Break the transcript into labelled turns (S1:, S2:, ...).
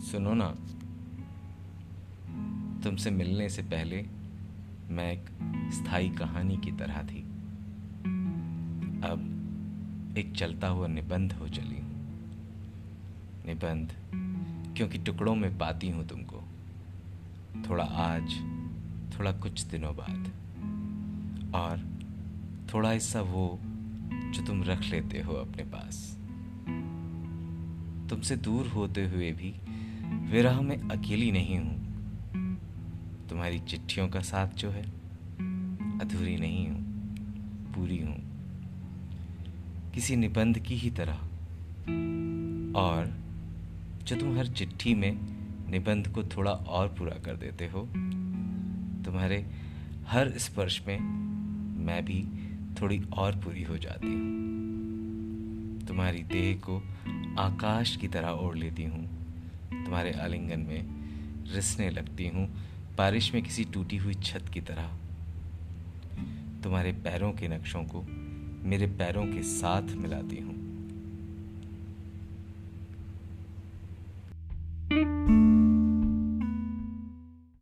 S1: सुनो ना, तुमसे मिलने से पहले मैं एक स्थायी कहानी की तरह थी। अब एक चलता हुआ निबंध हो चली निबंध, क्योंकि टुकड़ों में पाती हूँ तुमको। थोड़ा आज, थोड़ा कुछ दिनों बाद। और थोड़ा हिस्सा वो जो तुम रख लेते हो अपने पास। तुमसे दूर होते हुए भी विरह में अकेली नहीं हूँ। तुम्हारी चिट्ठियों का साथ जो है, अधूरी नहीं हूँ, पूरी हूँ। किसी निबंध की ही तरह। और जो तुम हर चिट्ठी में निबंध को थोड़ा और पूरा कर देते हो, तुम्हारे हर स्पर्श में मैं भी थोड़ी और पूरी हो जाती हूँ। तुम्हारी देह को आकाश की तरह ओढ़ लेती हूँ। तुम्हारे आलिंगन में रिसने लगती हूँ। बारिश में किसी टूटी हुई छत की तरह। तुम्हारे पैरों के नक्शों को मेरे पैरों के साथ मिलाती हूँ।